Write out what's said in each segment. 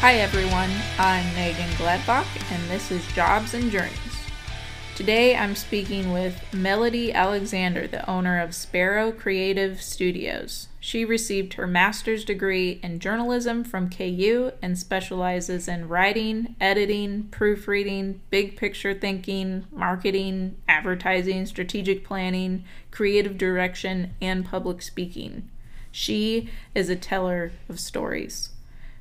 Hi everyone, I'm Megan Gladbach and this is Jobs and Journeys. Today I'm speaking with Melody Alexander, the owner of Sparrow Creative Studios. She received her master's degree in journalism from KU and specializes in writing, editing, proofreading, big picture thinking, marketing, advertising, strategic planning, creative direction, and public speaking. She is a teller of stories.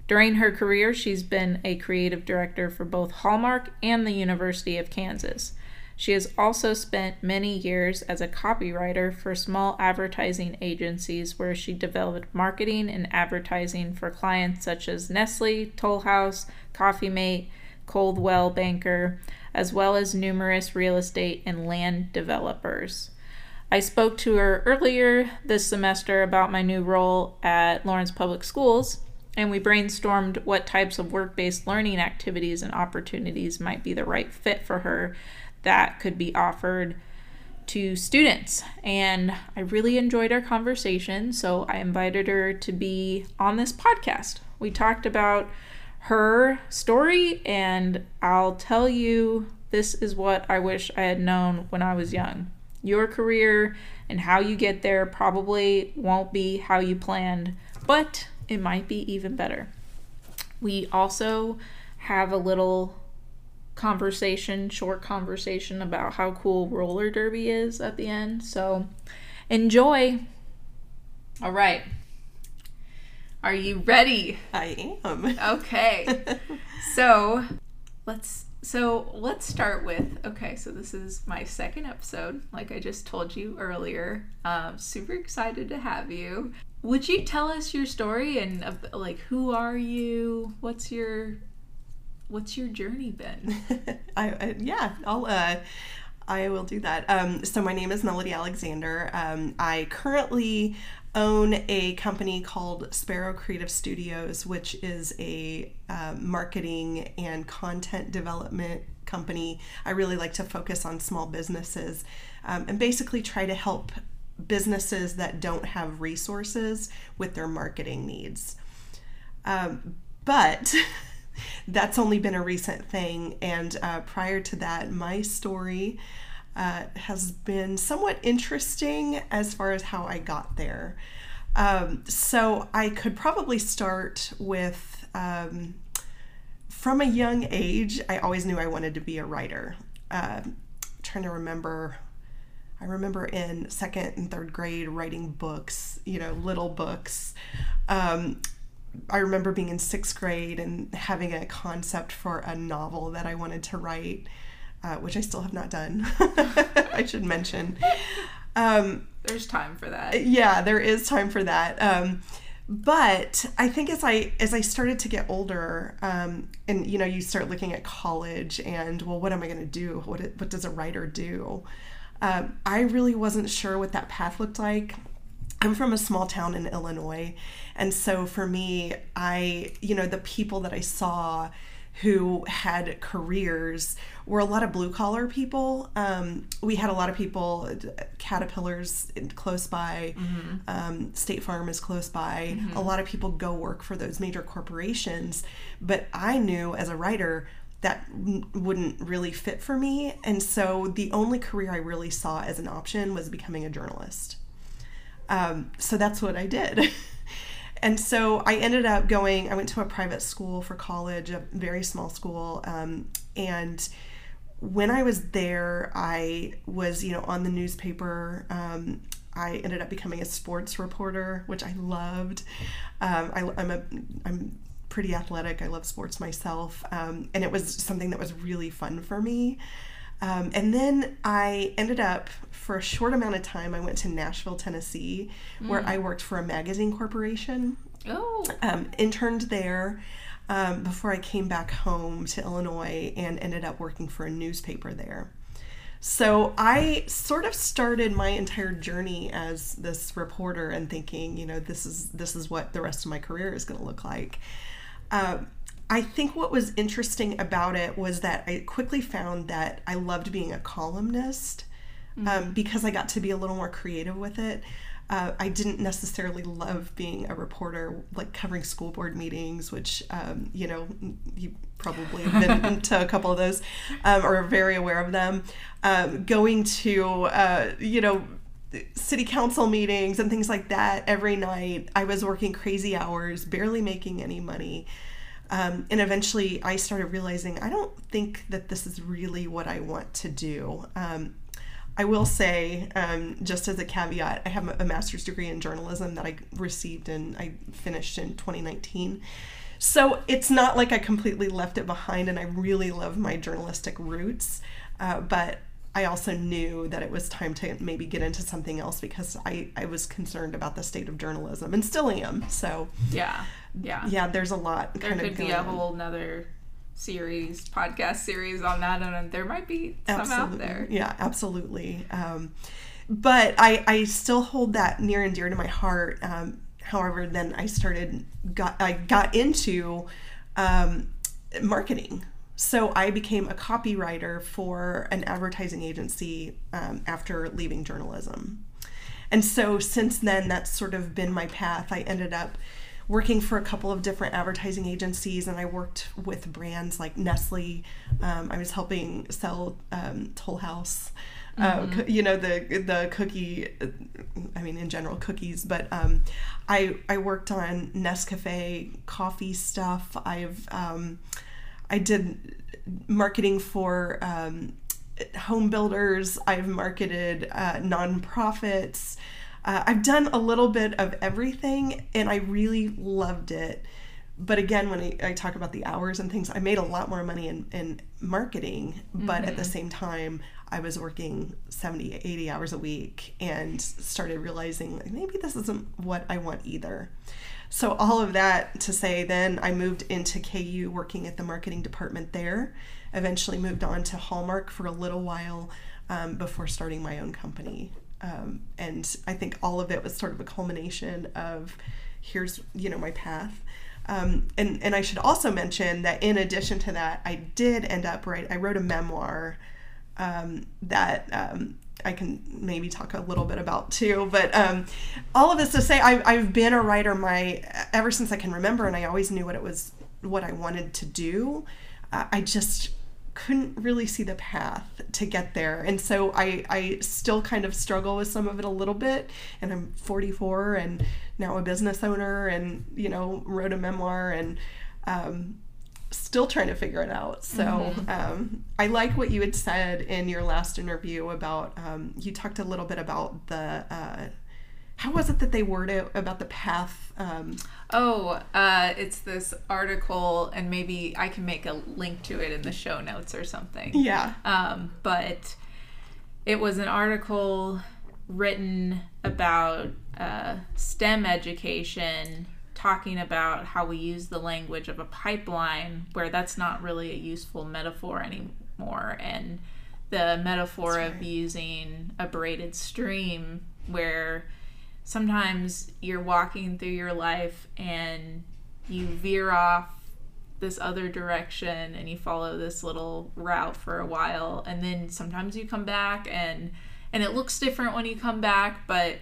During her career, she's been a creative director for both Hallmark and the University of Kansas. She has also spent many years as a copywriter for small advertising agencies where she developed marketing and advertising for clients such as Nestle, Toll House, Coffee Mate, Coldwell Banker, as well as numerous real estate and land developers. I spoke to her earlier this semester about my new role at Lawrence Public Schools and we brainstormed what types of work based learning activities and opportunities might be the right fit for her that could be offered to students. And I really enjoyed our conversation, so I invited her to be on this podcast. We talked about her story, and I'll tell you this is what I wish I had known when I was young. Your career and how you get there probably won't be how you planned, but it might be even better. We also have a little conversation, short conversation about how cool roller derby is at the end. So enjoy. All right. Are you ready? I am. Okay. so, let's so let's start with okay so this is my second episode like i just told you earlier um, super excited to have you would you tell us your story and uh, like who are you what's your what's your journey been I, I, yeah i'll uh I will do that. Um, so my name is Melody Alexander. Um, I currently own a company called Sparrow Creative Studios, which is a uh, marketing and content development company. I really like to focus on small businesses um, and basically try to help businesses that don't have resources with their marketing needs. Um, but that's only been a recent thing. And uh, prior to that, my story uh, has been somewhat interesting as far as how I got there. Um, so I could probably start with um, from a young age, I always knew I wanted to be a writer. Uh, trying to remember I remember in second and third grade writing books, you know, little books. Um, I remember being in sixth grade and having a concept for a novel that I wanted to write, uh, which I still have not done. I should mention. Um, There's time for that. Yeah, there is time for that. Um, but I think as I as I started to get older, um, and you know, you start looking at college and well, what am I going to do? What what does a writer do? Um, I really wasn't sure what that path looked like. I'm from a small town in Illinois. And so for me, I, you know, the people that I saw who had careers were a lot of blue collar people. Um, we had a lot of people, Caterpillars close by, mm-hmm. um, State Farm is close by. Mm-hmm. A lot of people go work for those major corporations. But I knew as a writer, that wouldn't really fit for me. And so the only career I really saw as an option was becoming a journalist. Um, so that's what I did. and so I ended up going, I went to a private school for college, a very small school. Um, and when I was there, I was, you know, on the newspaper. Um, I ended up becoming a sports reporter, which I loved. Um, I, am a I'm pretty athletic. I love sports myself, um, and it was something that was really fun for me. Um, and then I ended up, for a short amount of time, I went to Nashville, Tennessee, mm. where I worked for a magazine corporation. Oh. Um, interned there um, before I came back home to Illinois and ended up working for a newspaper there. So I sort of started my entire journey as this reporter and thinking, you know, this is this is what the rest of my career is going to look like. Uh, I think what was interesting about it was that I quickly found that I loved being a columnist um, mm-hmm. because I got to be a little more creative with it. Uh, I didn't necessarily love being a reporter, like covering school board meetings, which, um, you know, you probably have been to a couple of those um, or are very aware of them. Um, going to, uh, you know, city council meetings and things like that every night. I was working crazy hours, barely making any money. Um, and eventually I started realizing I don't think that this is really what I want to do. Um, I will say, um, just as a caveat, I have a master's degree in journalism that I received and I finished in 2019. So it's not like I completely left it behind, and I really love my journalistic roots. Uh, but I also knew that it was time to maybe get into something else because I, I was concerned about the state of journalism and still am. So yeah, yeah, yeah. There's a lot. There could be a whole nother series, podcast series on that, and there might be some absolutely. out there. Yeah, absolutely. Um, but I I still hold that near and dear to my heart. Um, however, then I started got I got into um, marketing so I became a copywriter for an advertising agency um, after leaving journalism. And so since then, that's sort of been my path. I ended up working for a couple of different advertising agencies and I worked with brands like Nestle. Um, I was helping sell um, Toll House. Uh, mm-hmm. Uh, you know the the cookie, I mean in general cookies, but um, I I worked on Nescafe coffee stuff. I've um, I did marketing for um, home builders. I've marketed uh, nonprofits. Uh, I've done a little bit of everything, and I really loved it. But again, when I, I, talk about the hours and things, I made a lot more money in, in marketing, but mm-hmm. at the mm-hmm. same time, I was working 70, 80 hours a week and started realizing maybe this isn't what I want either. So, all of that to say, then I moved into KU working at the marketing department there. Eventually moved on to Hallmark for a little while um, before starting my own company. Um, and I think all of it was sort of a culmination of here's, you know, my path. Um, and, and I should also mention that in addition to that, I did end up right. I wrote a memoir um, that um, I can maybe talk a little bit about too. But um, all of this to say, I, I've been a writer my ever since I can remember, and I always knew what it was, what I wanted to do. Uh, I just couldn't really see the path to get there, and so I I still kind of struggle with some of it a little bit. And I'm 44 and now a business owner, and you know wrote a memoir and. Um, still trying to figure it out. So mm-hmm. um, I like what you had said in your last interview about um, you talked a little bit about the uh, how was it that they worded it about the path? Um, oh, uh, it's this article, and maybe I can make a link to it in the show notes or something. Yeah. Um, but it was an article written about uh, STEM education talking about how we use the language of a pipeline where that's not really a useful metaphor anymore and the metaphor right. of using a braided stream where sometimes you're walking through your life and you veer off this other direction and you follow this little route for a while and then sometimes you come back and and it looks different when you come back but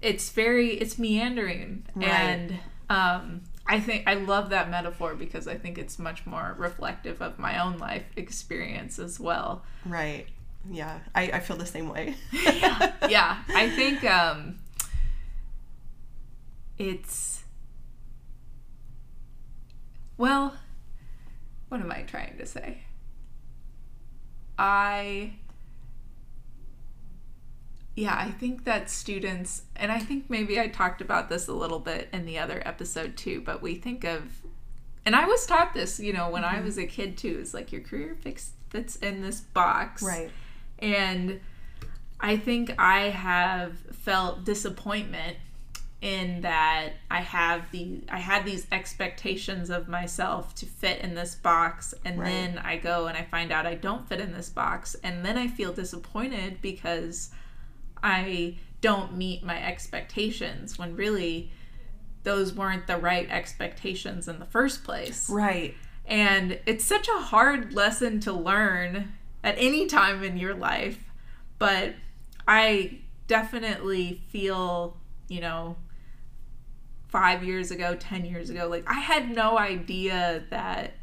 it's very it's meandering right. and um, I think I love that metaphor because I think it's much more reflective of my own life experience as well. Right. Yeah. I, I feel the same way. yeah. yeah. I think um, it's, well, what am I trying to say? I yeah, I think that students, and I think maybe I talked about this a little bit in the other episode too, but we think of, and I was taught this, you know, when mm-hmm. I was a kid too, it's like your career fix fits in this box. Right. And I think I have felt disappointment in that I have the I had these expectations of myself to fit in this box and right. then I go and I find out I don't fit in this box and then I feel disappointed because I don't meet my expectations when really those weren't the right expectations in the first place. Right. And it's such a hard lesson to learn at any time in your life, but I definitely feel you know, five years ago, 10 years ago. Like, I had no idea that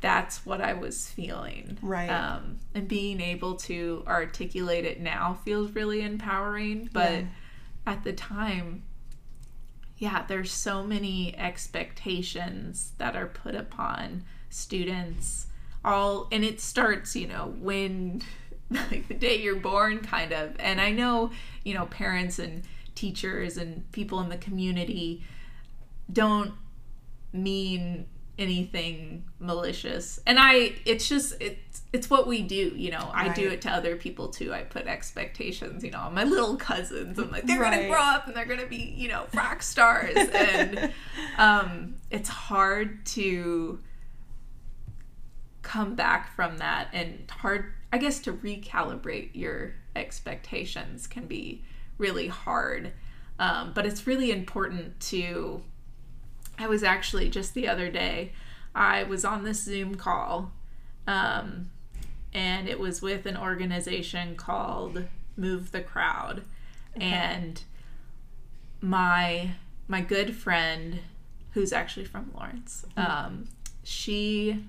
that's what I was feeling. Right. Um, and being able to articulate it now feels really empowering. But Yeah. at the time, yeah, there's so many expectations that are put upon students. All and it starts, you know, when like the day you're born, kind of. And I know, you know, parents and teachers and people in the community don't mean anything malicious. And i it's just it's it's what we do you know. I do it to other people too. I put expectations you know on my little cousins. I'm like they're Right. gonna grow up and they're gonna be you know rock stars. And um it's hard to come back from that and hard i guess to recalibrate your expectations can be really hard. Um, but it's really important to i was actually just the other day i was on this zoom call um, and it was with an organization called move the crowd. And my my good friend who's actually from lawrence um, she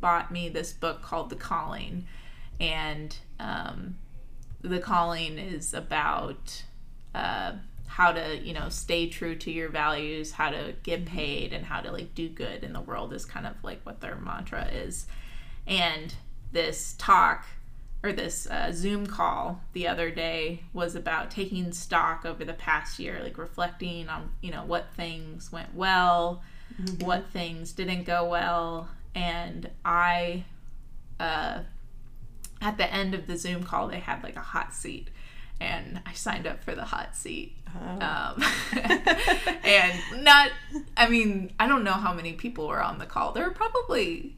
bought me this book called The Calling, and um, The Calling is about uh, how to, you know, stay true to your values, how to get paid, and how to like do good in the world is kind of like what their mantra is. And this talk or this uh, Zoom call the other day was about taking stock over the past year, like reflecting on, you know, what things went well, what things didn't go well. And I, uh, at the end of the Zoom call, they had like a hot seat. And I signed up for the hot seat. Um, and not, I mean, I don't know how many people were on the call. There were probably,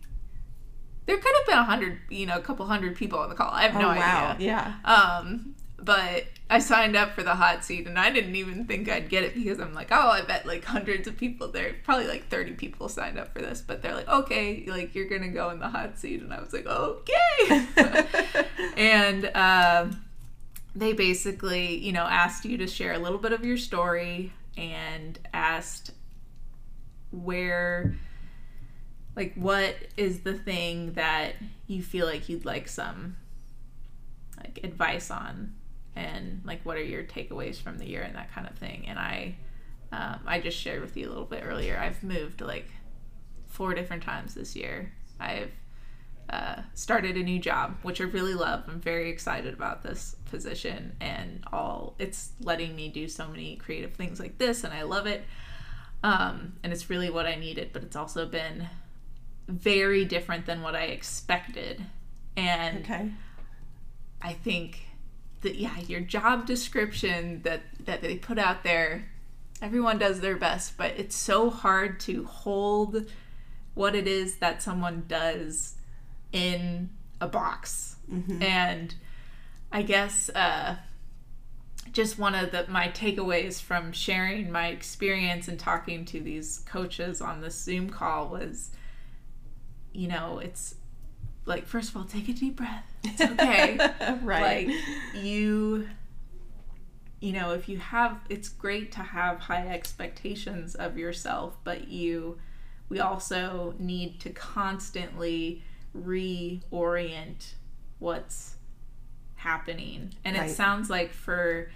there could have been a hundred, you know, a couple hundred people on the call. I have no oh, wow. idea. Yeah. Um, but I signed up for the hot seat and I didn't even think I'd get it because I'm like, oh, I bet like hundreds of people there, probably like 30 people signed up for this, but they're like, okay, like you're gonna go in the hot seat, and I was like, okay. and um, they basically, you know, asked you to share a little bit of your story and asked where like what is the thing that you feel like you'd like some like advice on and like what are your takeaways from the year and that kind of thing. And i um, i just shared with you a little bit earlier i've moved like four different times this year. I've uh, started a new job which i really love. I'm very excited about this position and all. It's letting me do so many creative things like this and i love it. Um, and it's really what i needed but it's also been very different than what i expected. And Okay. I think that yeah, your job description that that they put out there, everyone does their best, but it's so hard to hold what it is that someone does in a box. And I guess uh, just one of the my takeaways from sharing my experience and talking to these coaches on this Zoom call was, you know, it's like first of all, take a deep breath. It's okay right. like you you know if you have it's great to have high expectations of yourself but you we also need to constantly reorient what's happening and it sounds like for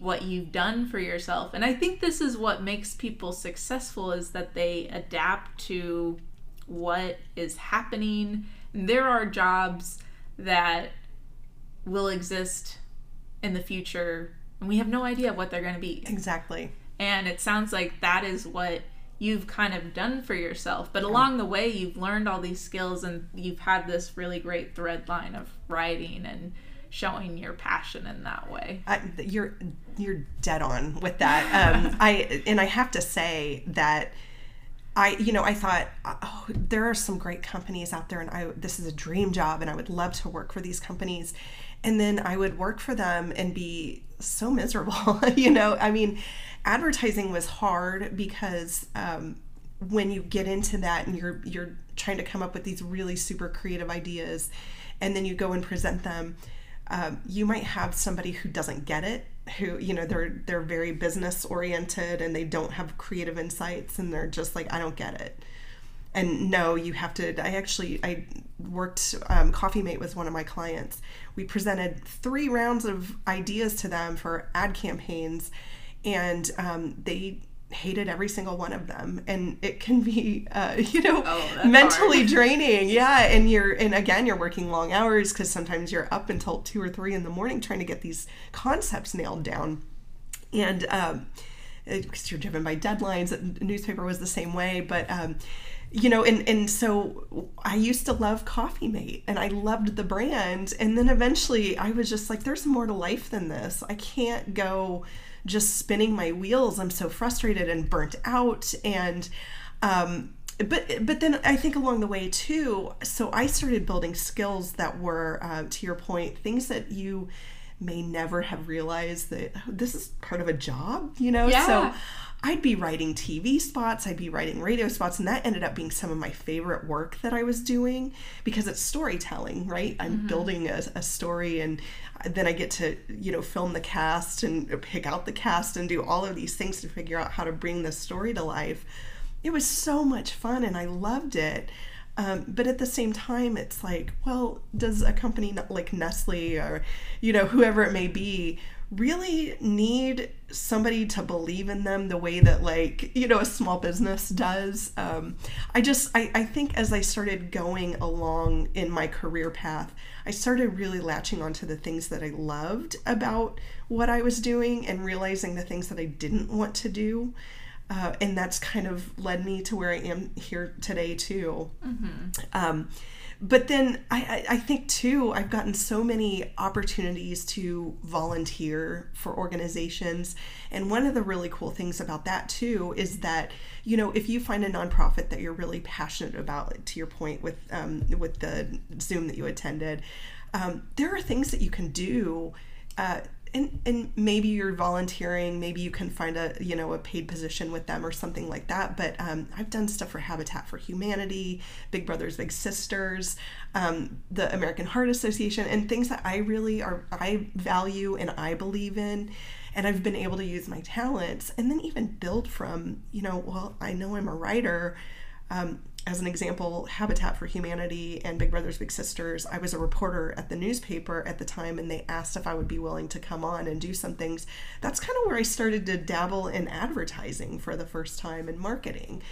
what you've done for yourself and i think this is what makes people successful is that they adapt to what is happening there are jobs that will exist in the future and we have no idea what they're going to be exactly. and it sounds like that is what you've kind of done for yourself but along the way you've learned all these skills and you've had this really great thread line of writing and showing your passion in that way I, you're you're dead on with that. Um, I and I have to say that I you know I thought oh there are some great companies out there and I this is a dream job and I would love to work for these companies, and then I would work for them and be so miserable. you know I mean, advertising was hard because. Um, when you get into that and you're you're trying to come up with these really super creative ideas and then you go and present them um, you might have somebody who doesn't get it who you know they're they're very business oriented and they don't have creative insights and they're just like I don't get it. And no, you have to. I actually I worked. Um, Coffee Mate was one of my clients. We presented three rounds of ideas to them for ad campaigns, and um, they hated every single one of them and it can be uh, you know oh, mentally hard. draining. Yeah and you're and again you're working long hours because sometimes you're up until two or three in the morning trying to get these concepts nailed down. And um because you're driven by deadlines the newspaper was the same way but um you know and and so i used to love coffee mate and i loved the brand and then eventually i was just like there's more to life than this. I can't go just spinning my wheels. I'm so frustrated and burnt out. And, um, but but then I think along the way too. So I started building skills that were, uh, to your point, things that you may never have realized that oh, this is part of a job. You know, yeah. so I'd be writing TV spots, I'd be writing radio spots, and that ended up being some of my favorite work that I was doing because it's storytelling, right? I'm mm-hmm. building a, a, story, and then I get to, you know, film the cast and pick out the cast and do all of these things to figure out how to bring the story to life. It was so much fun, and I loved it. Um, but at the same time, it's like, well, does a company like Nestle or, you know, whoever it may be, really need somebody to believe in them the way that like you know a small business does. Um, i just I, I think as i started going along in my career path i started really latching onto the things that i loved about what i was doing and realizing the things that i didn't want to do. Uh, and that's kind of led me to where i am here today too. Mm-hmm. um, but then I, I think too i've gotten so many opportunities to volunteer for organizations. And one of the really cool things about that too is that you know if you find a nonprofit that you're really passionate about to your point with um, with the zoom that you attended um, there are things that you can do uh, and and maybe you're volunteering maybe you can find a you know a paid position with them or something like that but um, i've done stuff for habitat for humanity big brothers big sisters um, the american heart association and things that i really are i value and i believe in and i've been able to use my talents and then even build from you know well i know i'm a writer um, as an example, Habitat for Humanity and Big Brothers Big Sisters, I was a reporter at the newspaper at the time and they asked if I would be willing to come on and do some things. That's kind of where I started to dabble in advertising for the first time and marketing.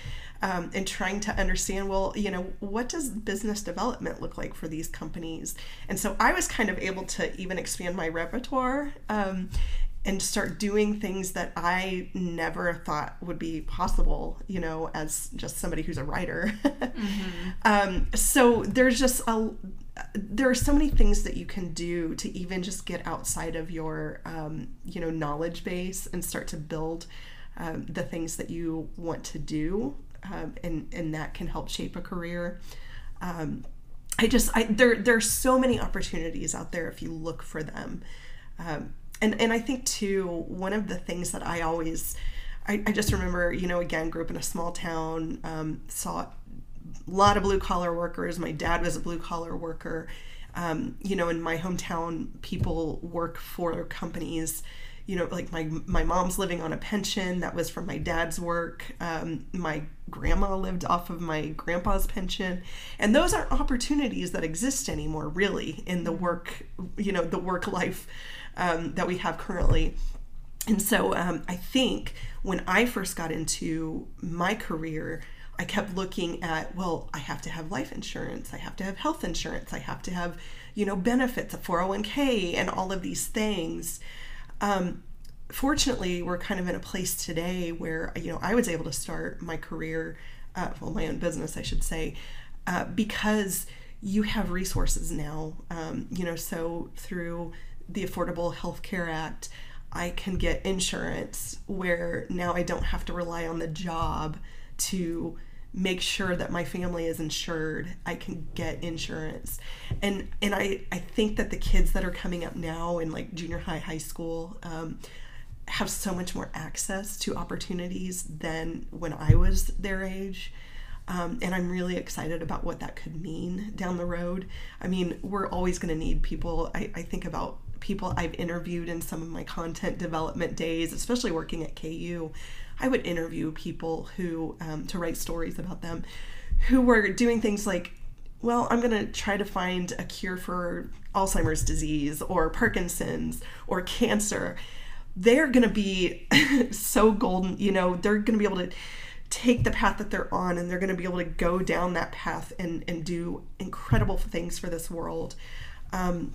Um, and trying to understand, well, you know, what does business development look like for these companies? And so I was kind of able to even expand my repertoire um, and start doing things that I never thought would be possible, you know, as just somebody who's a writer. mm-hmm. um, so there's just a there are so many things that you can do to even just get outside of your um, you know knowledge base and start to build um, the things that you want to do um, and and that can help shape a career um, i just i there there are so many opportunities out there if you look for them um, and and I think too one of the things that I always I, I just remember you know again grew up in a small town um, saw a lot of blue collar workers. My dad was a blue collar worker. Um, you know in my hometown people work for companies. You know like my my mom's living on a pension. That was from my dad's work. Um, my grandma lived off of my grandpa's pension. And those aren't opportunities that exist anymore really in the work you know the work life um, that we have currently. And so um, I think when I first got into my career, I kept looking at, well, I have to have life insurance, I have to have health insurance, I have to have, you know, benefits, a 401k, and all of these things. Um, fortunately, we're kind of in a place today where, you know, I was able to start my career, uh, well, my own business, I should say, uh, because you have resources now, um, you know, so through the Affordable Health Care Act, I can get insurance where now I don't have to rely on the job to make sure that my family is insured. I can get insurance. And and i i think that the kids that are coming up now in like junior high high school um, have so much more access to opportunities than when i was their age. Um, and i'm really excited about what that could mean down the road. I mean we're always going to need people. I, I think about people I've interviewed in some of my content development days, especially working at KU, I would interview people who um, to write stories about them who were doing things like well, I'm going to try to find a cure for Alzheimer's disease or Parkinson's or cancer. They're going to be so golden, you know, they're going to be able to take the path that they're on and they're going to be able to go down that path and, and do incredible things for this world. Um,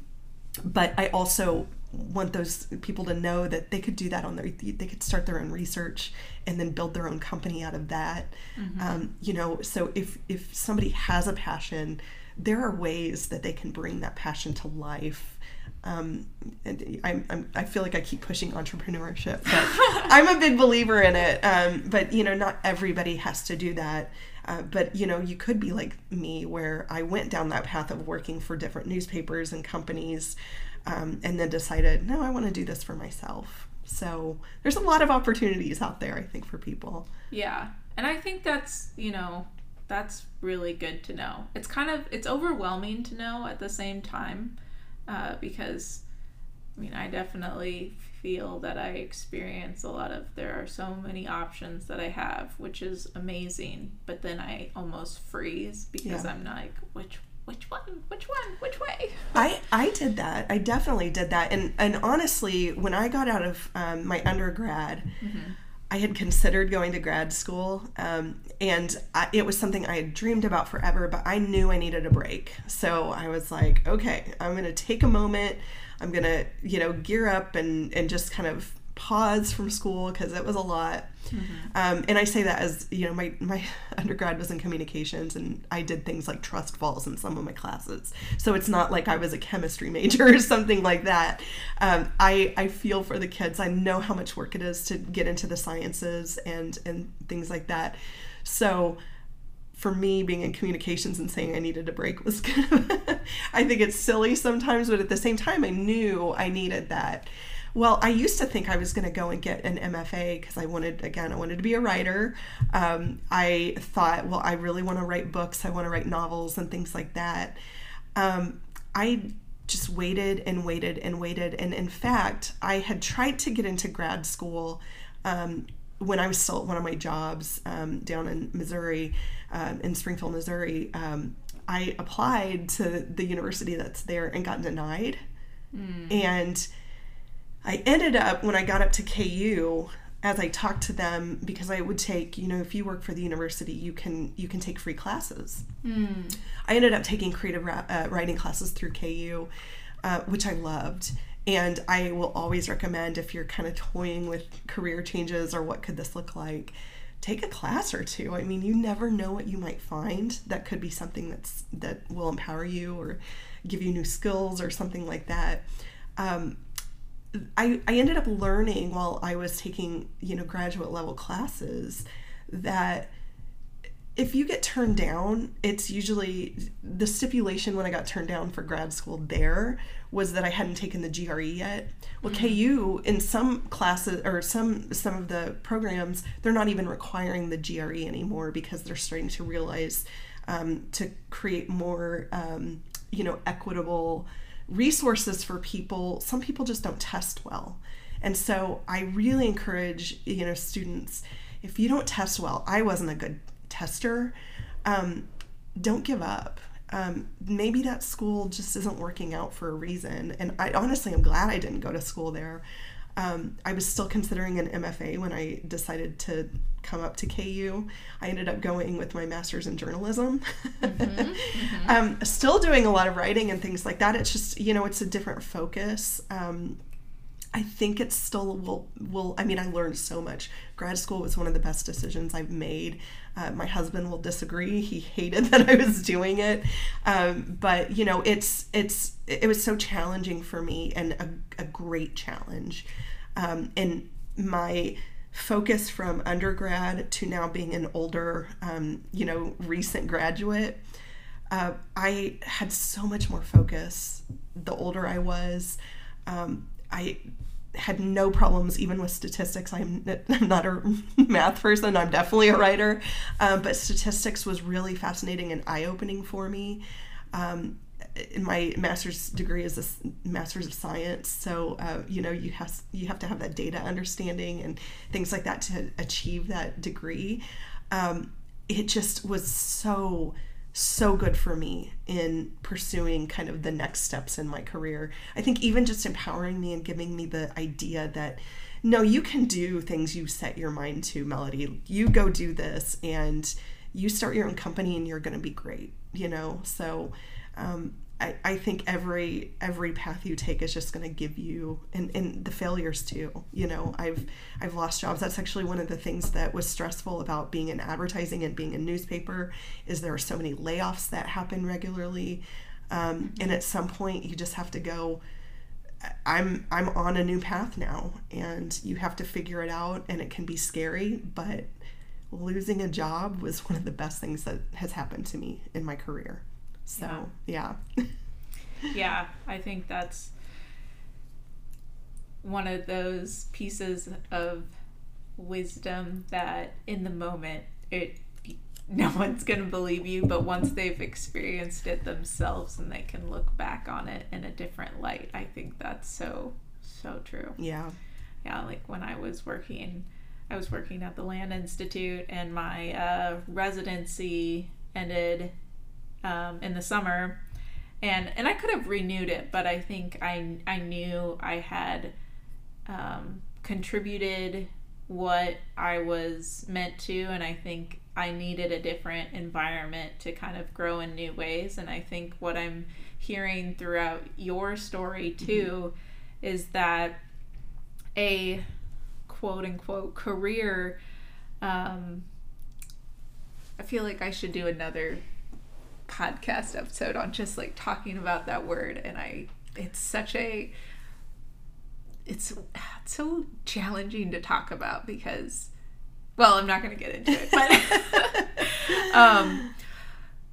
but I also want those people to know that they could do that on their they could start their own research and then build their own company out of that mm-hmm. um, you know so if if somebody has a passion there are ways that they can bring that passion to life um, I'm, I'm, i feel like I keep pushing entrepreneurship, but I'm a big believer in it. Um, but you know, not everybody has to do that. Uh, but you know, you could be like me, where I went down that path of working for different newspapers and companies, um, and then decided, no, I want to do this for myself. So there's a lot of opportunities out there, I think, for people. Yeah, and I think that's you know that's really good to know. It's kind of it's overwhelming to know at the same time uh, because I mean I definitely feel that I experience a lot of there are so many options that I have, which is amazing. But then I almost freeze because yeah. I'm like, which which one which one which way i i did that i definitely did that and and honestly when i got out of um, my undergrad mm-hmm. i had considered going to grad school um, and I, it was something i had dreamed about forever but i knew i needed a break so i was like okay i'm gonna take a moment i'm gonna you know gear up and and just kind of pause from school because it was a lot. Mm-hmm. Um, and I say that as you know, my my undergrad was in communications, and I did things like trust falls in some of my classes. So it's not like I was a chemistry major or something like that. Um, I I feel for the kids. I know how much work it is to get into the sciences and and things like that. So for me being in communications and saying I needed a break was kind of I think it's silly sometimes, but at the same time I knew I needed that. Well, I used to think I was going to go and get an MFA because I wanted, again, I wanted to be a writer. Um, I thought, well, I really want to write books, I want to write novels and things like that. Um, I just waited and waited and waited. And in fact, I had tried to get into grad school um, when I was still at one of my jobs um, down in Missouri, um, in Springfield, Missouri. Um, I applied to the university that's there and got denied. Mm. And I ended up when I got up to KU as I talked to them because I would take, you know, if you work for the university, you can you can take free classes. Mm. I ended up taking creative uh, writing classes through KU, uh, which I loved. And I will always recommend if you're kind of toying with career changes or what could this look like, take a class or two. I mean, you never know what you might find that could be something that's that will empower you or give you new skills or something like that. Um, I, I ended up learning while I was taking, you know, graduate level classes that if you get turned down, it's usually the stipulation when I got turned down for grad school there was that I hadn't taken the GRE yet. Well, mm-hmm. KU in some classes or some some of the programs, they're not even requiring the GRE anymore because they're starting to realize um, to create more, um, you know, equitable resources for people some people just don't test well and so i really encourage you know students if you don't test well i wasn't a good tester um, don't give up um, maybe that school just isn't working out for a reason and i honestly am glad i didn't go to school there um, I was still considering an MFA when I decided to come up to KU. I ended up going with my master's in journalism. Mm-hmm, mm-hmm. um, still doing a lot of writing and things like that. It's just, you know, it's a different focus. Um, I think it still will, will. I mean, I learned so much. Grad school was one of the best decisions I've made. Uh, my husband will disagree. He hated that I was doing it, um, but you know, it's it's it was so challenging for me and a, a great challenge. Um, and my focus from undergrad to now being an older, um, you know, recent graduate, uh, I had so much more focus the older I was. Um, I had no problems even with statistics. I'm, not a math person, I'm definitely a writer, um, but statistics was really fascinating and eye opening for me. Um, my master's degree is a master's of science, so uh, you know you have you have to have that data understanding and things like that to achieve that degree. Um, it just was so so good for me in pursuing kind of the next steps in my career. I think even just empowering me and giving me the idea that no, you can do things you set your mind to, Melody. You go do this and you start your own company and you're going to be great, you know? So, um, I, I think every every path you take is just going to give you and, and the failures too you know? I've i've lost jobs. That's actually one of the things that was stressful about being in advertising and being in newspaper is there are so many layoffs that happen regularly. Um, and at some point you just have to go i'm i'm on a new path now and you have to figure it out and it can be scary but losing a job was one of the best things that has happened to me in my career so, yeah. Yeah, yeah I think that's one of those pieces of wisdom that in the moment it no one's going to believe you but once they've experienced it themselves and they can look back on it in a different light i think that's so so true. Yeah. Yeah like when i was working i was working at the land institute and my uh, residency ended um, in the summer, and and I could have renewed it, but I think I I knew I had um, contributed what I was meant to, and I think I needed a different environment to kind of grow in new ways. And I think what I'm hearing throughout your story too mm-hmm. is that a quote unquote career. Um, I feel like I should do another podcast episode on just like talking about that word and I it's such a it's, it's so challenging to talk about because well, I'm not going to get into it, but um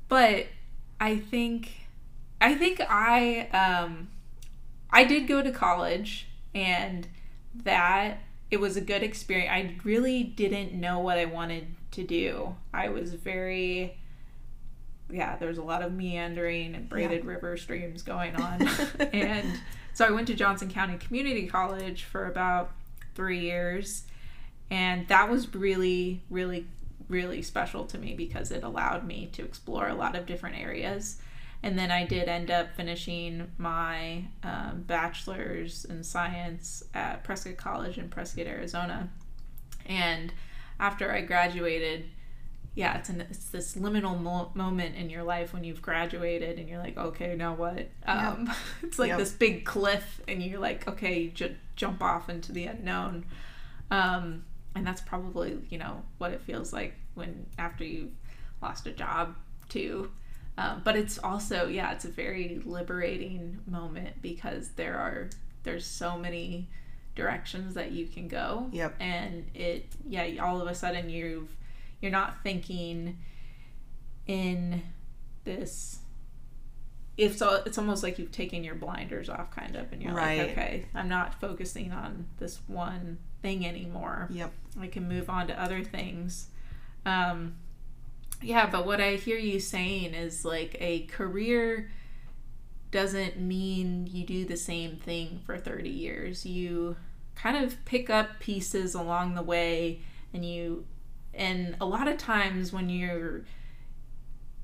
but I think I think I um I did go to college and that it was a good experience. I really didn't know what I wanted to do. I was very yeah, there's a lot of meandering and braided yeah. river streams going on. and so I went to Johnson County Community College for about three years. And that was really, really, really special to me because it allowed me to explore a lot of different areas. And then I did end up finishing my um, bachelor's in science at Prescott College in Prescott, Arizona. And after I graduated, yeah, it's an it's this liminal mo- moment in your life when you've graduated and you're like, okay, now what? Um, yep. it's like yep. this big cliff, and you're like, okay, j- jump off into the unknown. Um, and that's probably you know what it feels like when after you've lost a job too. Um, but it's also yeah, it's a very liberating moment because there are there's so many directions that you can go. Yep. And it yeah, all of a sudden you've you're not thinking in this if so it's almost like you've taken your blinders off kind of and you're right. like okay i'm not focusing on this one thing anymore. Yep. I can move on to other things. Um yeah but what i hear you saying is like a career doesn't mean you do the same thing for 30 years. You kind of pick up pieces along the way and you and a lot of times when you're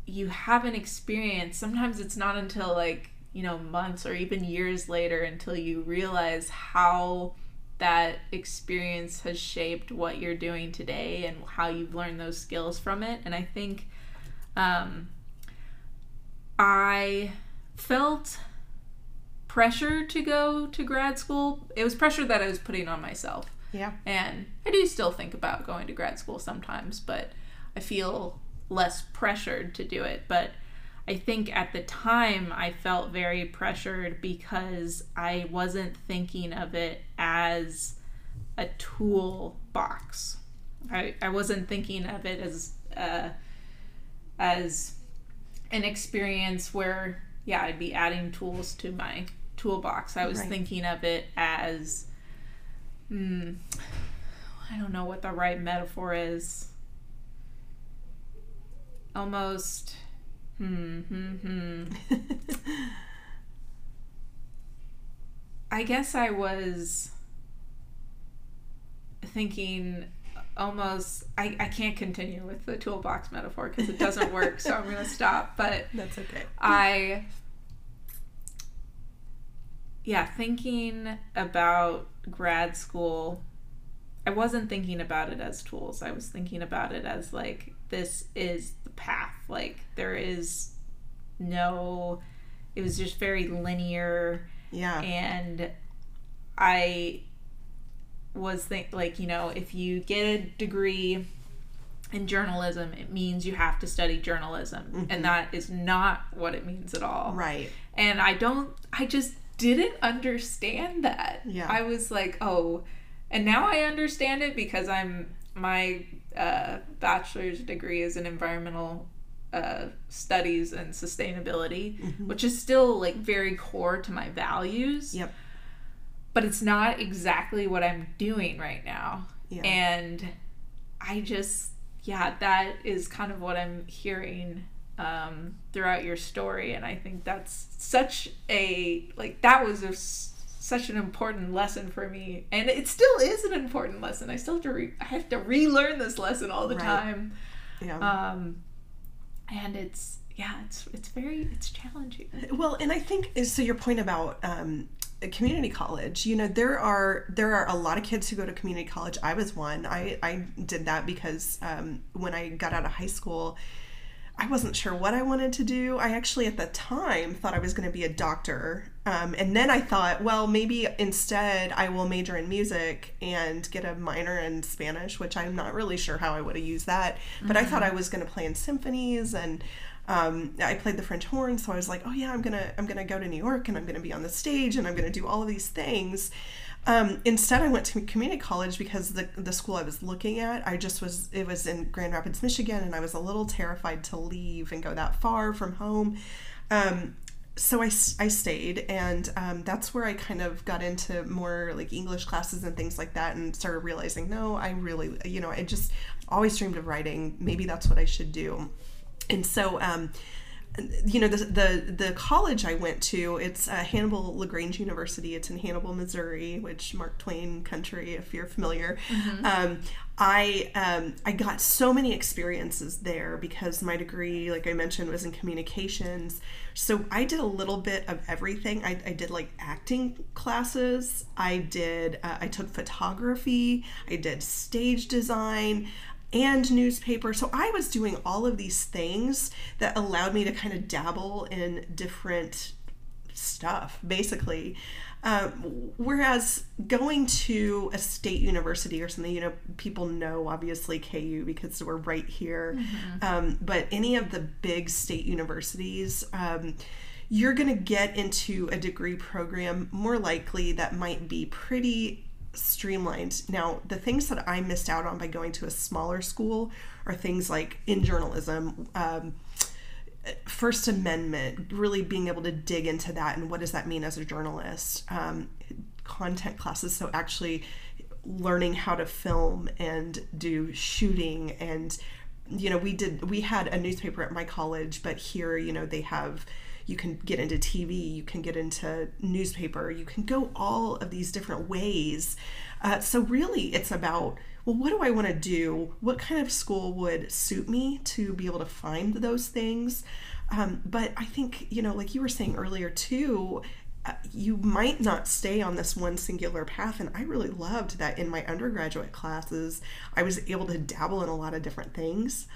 you have an experience sometimes it's not until like you know months or even years later until you realize how that experience has shaped what you're doing today and how you've learned those skills from it. And i think um, i felt pressure to go to grad school it was pressure that i was putting on myself yeah. And I do still think about going to grad school sometimes, but I feel less pressured to do it. But I think at the time I felt very pressured because I wasn't thinking of it as a tool box. I, I wasn't thinking of it as uh, as an experience where yeah I'd be adding tools to my toolbox. I was right. thinking of it as, hmm, I don't know what the right metaphor is. Almost, hmm, hmm, hmm. I guess I was thinking almost I, I can't continue with the toolbox metaphor because it doesn't work so i'm going to stop but that's okay i yeah thinking about grad school i wasn't thinking about it as tools. I was thinking about it as like this is the path. Like there is no it was just very linear. Yeah. and I was think like you know if you get a degree in journalism it means you have to study journalism. And mm-hmm. that is not what it means at all. Right. and I don't I just didn't understand that Yeah. I was like oh and now I understand it because I'm my uh, bachelor's degree is in environmental uh, studies and sustainability, which is still like very core to my values Yep. but it's not exactly what I'm doing right now. Yeah. And I just, yeah, that is kind of what I'm hearing um, throughout your story. And I think that's such a, like, that was a, such an important lesson for me. And it still is an important lesson. I still have to, re- I have to relearn this lesson all the Right. time. Yeah. Um, and it's, yeah, it's, it's very, it's challenging. Well, and I think so. Your point about um, community college, you know, there are there are a lot of kids who go to community college. I was one. I I did that because um, when I got out of high school, I wasn't sure what I wanted to do. I actually at the time thought I was going to be a doctor, um, and then I thought, well, maybe instead I will major in music and get a minor in Spanish, which I'm not really sure how I would have used that. But I thought I was going to play in symphonies and um, I played the French horn, so I was like, oh yeah, I'm gonna I'm gonna go to New York and I'm gonna be on the stage and I'm gonna do all of these things. Um, instead, I went to community college because the the school I was looking at, I just was it was in Grand Rapids, Michigan, and I was a little terrified to leave and go that far from home. Um, so I stayed and um, that's where i kind of got into more like english classes and things like that and started realizing no i really you know i just always dreamed of writing maybe that's what i should do and so um, you know the, the the college I went to it's uh, Hannibal Lagrange University. It's in Hannibal Missouri which Mark Twain country if you're familiar. Um, I um, I got so many experiences there because my degree like I mentioned was in communications. So I did a little bit of everything. I, I did like acting classes. I did uh, I took photography. I did stage design and newspaper. So I was doing all of these things that allowed me to kind of dabble in different stuff, basically. Um, whereas going to a state university or something, you know, people know obviously KU because we're right here. Um, but any of the big state universities, um, you're going to get into a degree program more likely that might be pretty streamlined. Now, the things that I missed out on by going to a smaller school are things like in journalism, um, First Amendment, really being able to dig into that and what does that mean as a journalist, um, content classes. So, actually learning how to film and do shooting and you know we did we had a newspaper at my college but here you know they have you can get into TV, you can get into newspaper, you can go all of these different ways. Uh, so, really, it's about well, what do I want to do? What kind of school would suit me to be able to find those things? Um, but I think, you know, like you were saying earlier too, uh, you might not stay on this one singular path. And I really loved that in my undergraduate classes, I was able to dabble in a lot of different things.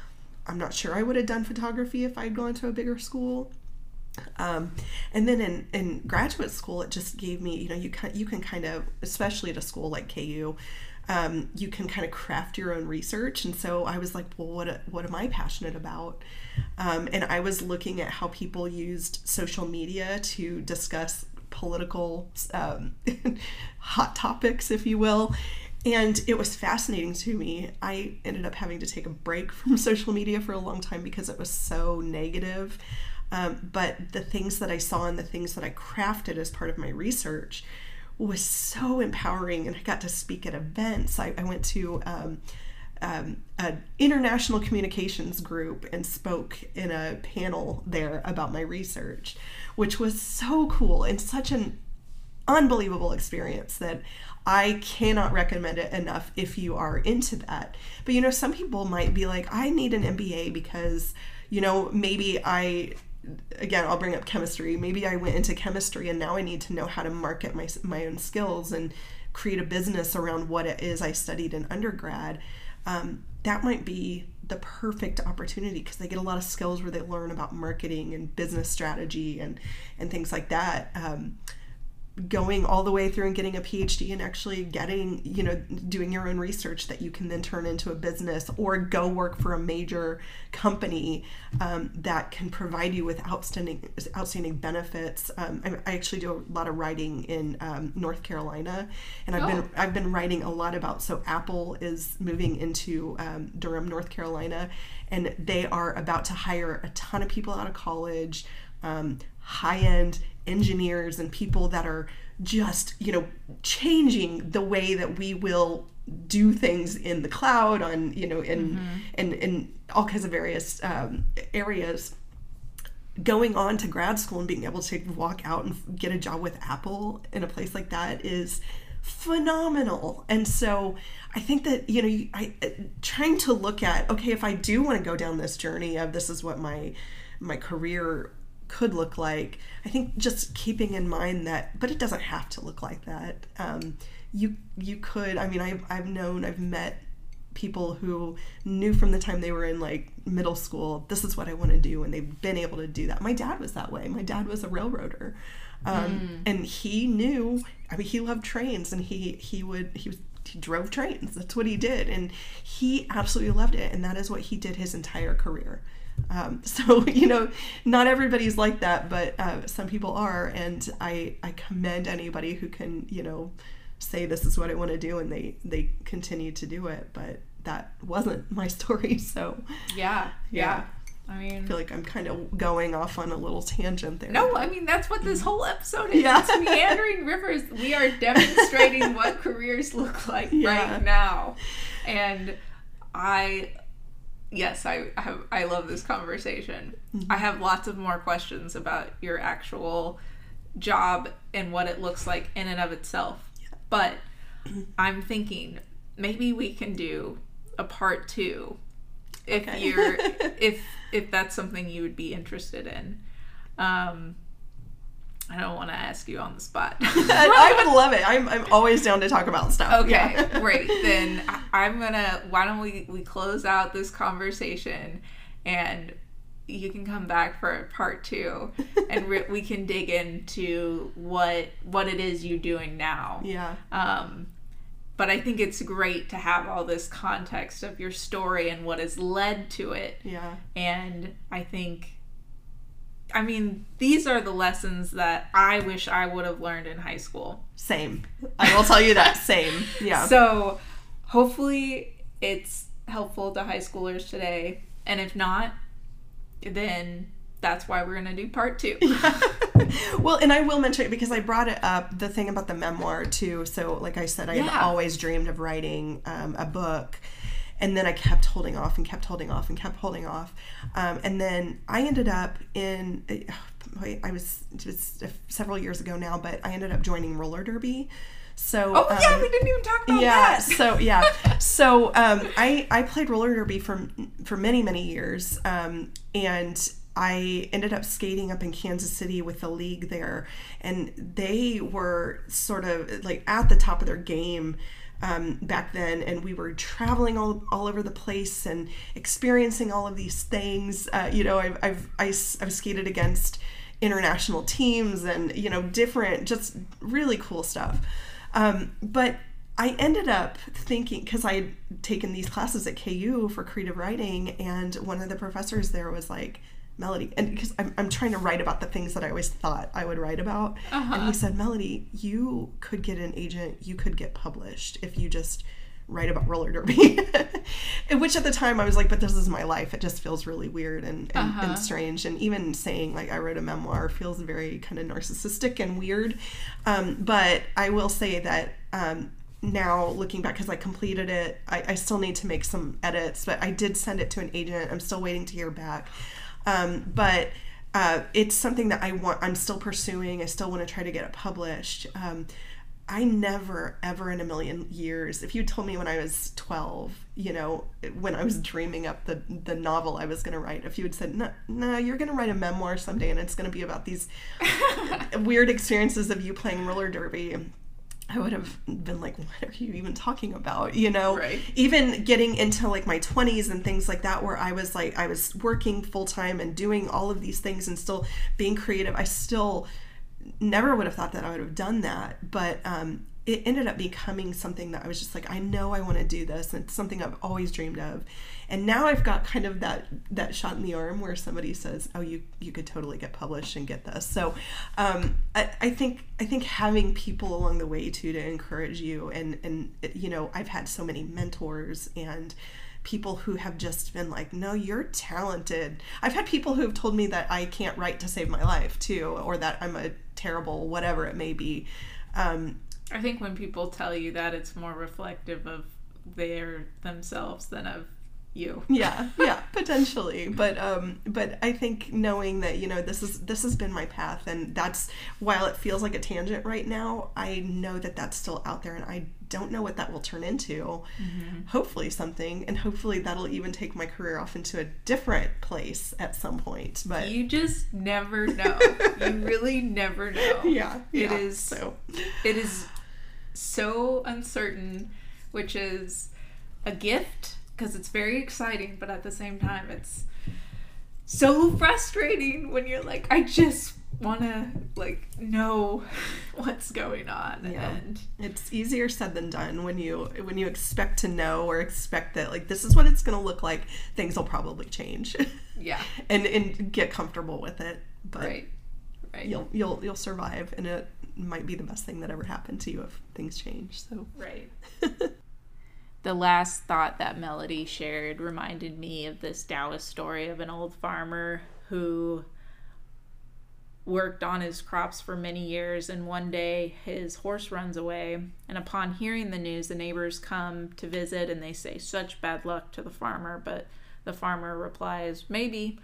I'm not sure I would have done photography if I'd gone to a bigger school. Um, and then in, in graduate school, it just gave me, you know, you can, you can kind of, especially at a school like KU, um, you can kind of craft your own research. And so I was like, well, what, what am I passionate about? Um, and I was looking at how people used social media to discuss political um, hot topics, if you will. And it was fascinating to me. I ended up having to take a break from social media for a long time because it was so negative. Um, but the things that I saw and the things that I crafted as part of my research was so empowering. And I got to speak at events. I, I went to um, um, an international communications group and spoke in a panel there about my research, which was so cool and such an unbelievable experience that I cannot recommend it enough if you are into that. But you know, some people might be like, I need an MBA because, you know, maybe I again i'll bring up chemistry. Maybe i went into chemistry and now i need to know how to market my, my own skills and create a business around what it is i studied in undergrad. Um, that might be the perfect opportunity because they get a lot of skills where they learn about marketing and business strategy and and things like that. Um, going all the way through and getting a PhD and actually getting, you know, doing your own research that you can then turn into a business or go work for a major company um, that can provide you with outstanding outstanding benefits. Um, I, I, actually do a lot of writing in um, North Carolina, and I've oh. been I've been writing a lot about. So Apple is moving into um, Durham, North Carolina, and they are about to hire a ton of people out of college, um, high end engineers and people that are just you know changing the way that we will do things in the cloud on you know in mm-hmm. in, in all kinds of various um, areas going on to grad school and being able to walk out and get a job with apple in a place like that is phenomenal and so i think that you know i trying to look at okay if i do want to go down this journey of this is what my my career could look like. I think just keeping in mind that, but it doesn't have to look like that. Um, you you could. I mean, I've I've known, I've met people who knew from the time they were in like middle school, this is what I want to do, and they've been able to do that. My dad was that way. My dad was a railroader, um, mm. and he knew. I mean, he loved trains, and he he would he was he drove trains. That's what he did, and he absolutely loved it. And that is what he did his entire career. Um, so you know, not everybody's like that, but uh, some people are, and I I commend anybody who can you know say this is what I want to do, and they they continue to do it. But that wasn't my story, so yeah, yeah. yeah. I mean, I feel like I'm kind of going off on a little tangent there. No, I mean that's what this whole episode is. Yeah. It's meandering rivers. We are demonstrating what careers look like yeah. right now, and I yes, I have, I love this conversation. Mm-hmm. I have lots of more questions about your actual job and what it looks like in and of itself. Yeah. But I'm thinking maybe we can do a part 2 if okay. you're if if that's something you would be interested in. Um I don't want to ask you on the spot. I would love it. I'm, I'm always down to talk about stuff. Okay, yeah. great. Then I'm gonna. Why don't we we close out this conversation, and you can come back for part two, and re- we can dig into what what it is you're doing now. Yeah. Um, but I think it's great to have all this context of your story and what has led to it. Yeah. And I think I mean, these are the lessons that I wish I would have learned in high school. Same. I will tell you that. Same. Yeah. So hopefully it's helpful to high schoolers today. And if not, then that's why we're going to do part two. well, and I will mention it because I brought it up the thing about the memoir too. So, like I said, I yeah. had always dreamed of writing um, a book and then I kept holding off and kept holding off and kept holding off. Um, and then I ended up in, I was, was several years ago now, but I ended up joining roller derby. So oh um, yeah, we didn't even talk about yeah, that. so yeah, so um, I I played roller derby for for many many years, um, and I ended up skating up in Kansas City with the league there, and they were sort of like at the top of their game um, back then, and we were traveling all, all over the place and experiencing all of these things. Uh, you know, I've, I've, I, have skated against international teams and, you know, different, just really cool stuff. Um, but I ended up thinking, because I had taken these classes at KU for creative writing, and one of the professors there was like, Melody, and because I'm, I'm trying to write about the things that I always thought I would write about. Uh-huh. And he said, Melody, you could get an agent, you could get published if you just write about roller derby. Which at the time I was like, but this is my life. It just feels really weird and, and, uh-huh. and, strange. And even saying like I wrote a memoir feels very kind of narcissistic and weird. Um, but I will say that um, now looking back because I completed it, I, I still need to make some edits, but I did send it to an agent. I'm still waiting to hear back. Um, but uh, it's something that I want. I'm still pursuing. I still want to try to get it published. Um, I never, ever in a million years, if you told me when I was 12, you know, when I was dreaming up the, the novel I was going to write, if you had said, no, no, you're going to write a memoir someday and it's going to be about these weird experiences of you playing roller derby, I would have been like, what are you even talking about? You know, Right. even getting into like my 20s and things like that, where I was like, I was working full time and doing all of these things and still being creative, I still never would have thought that I would have done that. But um, it ended up becoming something that I was just like, I know I want to do this. And it's something I've always dreamed of. And now I've got kind of that that shot in the arm where somebody says, "Oh, you you could totally get published and get this." So, um, I, I think I think having people along the way too to encourage you and and you know I've had so many mentors and people who have just been like, no, you're talented. I've had people who have told me that I can't write to save my life too, or that I'm a terrible whatever it may be. Um, I think when people tell you that, it's more reflective of their themselves than of you. yeah, yeah, potentially. But um, but I think knowing that you know this is this has been my path, and that's while it feels like a tangent right now, I know that that's still out there, and I don't know what that will turn into. Hopefully something, and hopefully that'll even take my career off into a different place at some point. But You just never know. you really never know. yeah, It yeah, is- so. It is so uncertain, which is a gift because it's very exciting, but at the same time, it's so frustrating when you're like, I just want to like know what's going on Yeah. and It's easier said than done when you when you expect to know or expect that like this is what it's going to look like. Things will probably change, yeah and and get comfortable with it. But right right you'll you'll you'll survive, and it might be the best thing that ever happened to you if things change. So right the last thought that melody shared reminded me of this taoist story of an old farmer who worked on his crops for many years and one day his horse runs away and upon hearing the news the neighbors come to visit and they say such bad luck to the farmer but the farmer replies maybe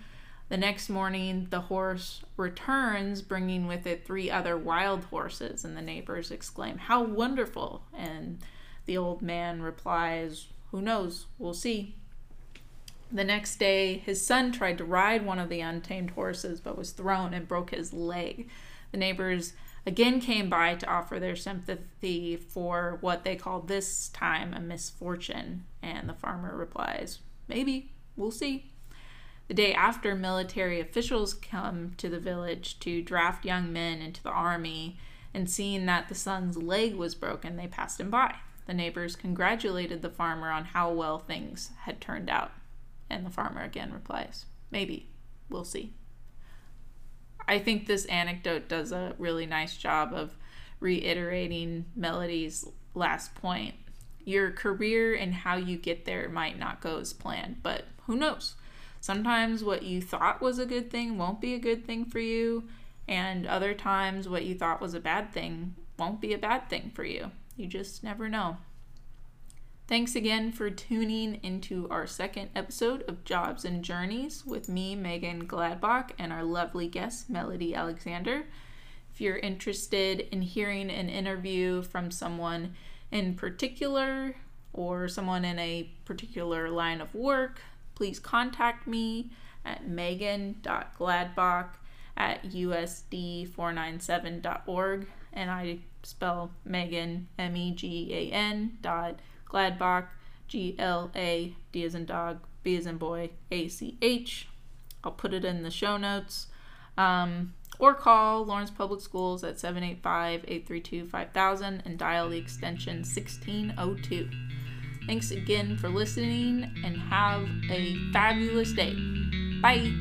the next morning the horse returns bringing with it three other wild horses and the neighbors exclaim how wonderful and the old man replies who knows we'll see the next day, his son tried to ride one of the untamed horses but was thrown and broke his leg. The neighbors again came by to offer their sympathy for what they called this time a misfortune, and the farmer replies, Maybe, we'll see. The day after, military officials come to the village to draft young men into the army, and seeing that the son's leg was broken, they passed him by. The neighbors congratulated the farmer on how well things had turned out. And the farmer again replies, Maybe. We'll see. I think this anecdote does a really nice job of reiterating Melody's last point. Your career and how you get there might not go as planned, but who knows? Sometimes what you thought was a good thing won't be a good thing for you, and other times what you thought was a bad thing won't be a bad thing for you. You just never know. Thanks again for tuning into our second episode of Jobs and Journeys with me, Megan Gladbach, and our lovely guest, Melody Alexander. If you're interested in hearing an interview from someone in particular or someone in a particular line of work, please contact me at megan.gladbach at usd497.org. And I spell Megan, M E G A N dot Gladbach, G L A D as in dog, B as in boy, A C H. I'll put it in the show notes. Um, or call Lawrence Public Schools at 785 832 5000 and dial the extension 1602. Thanks again for listening and have a fabulous day. Bye.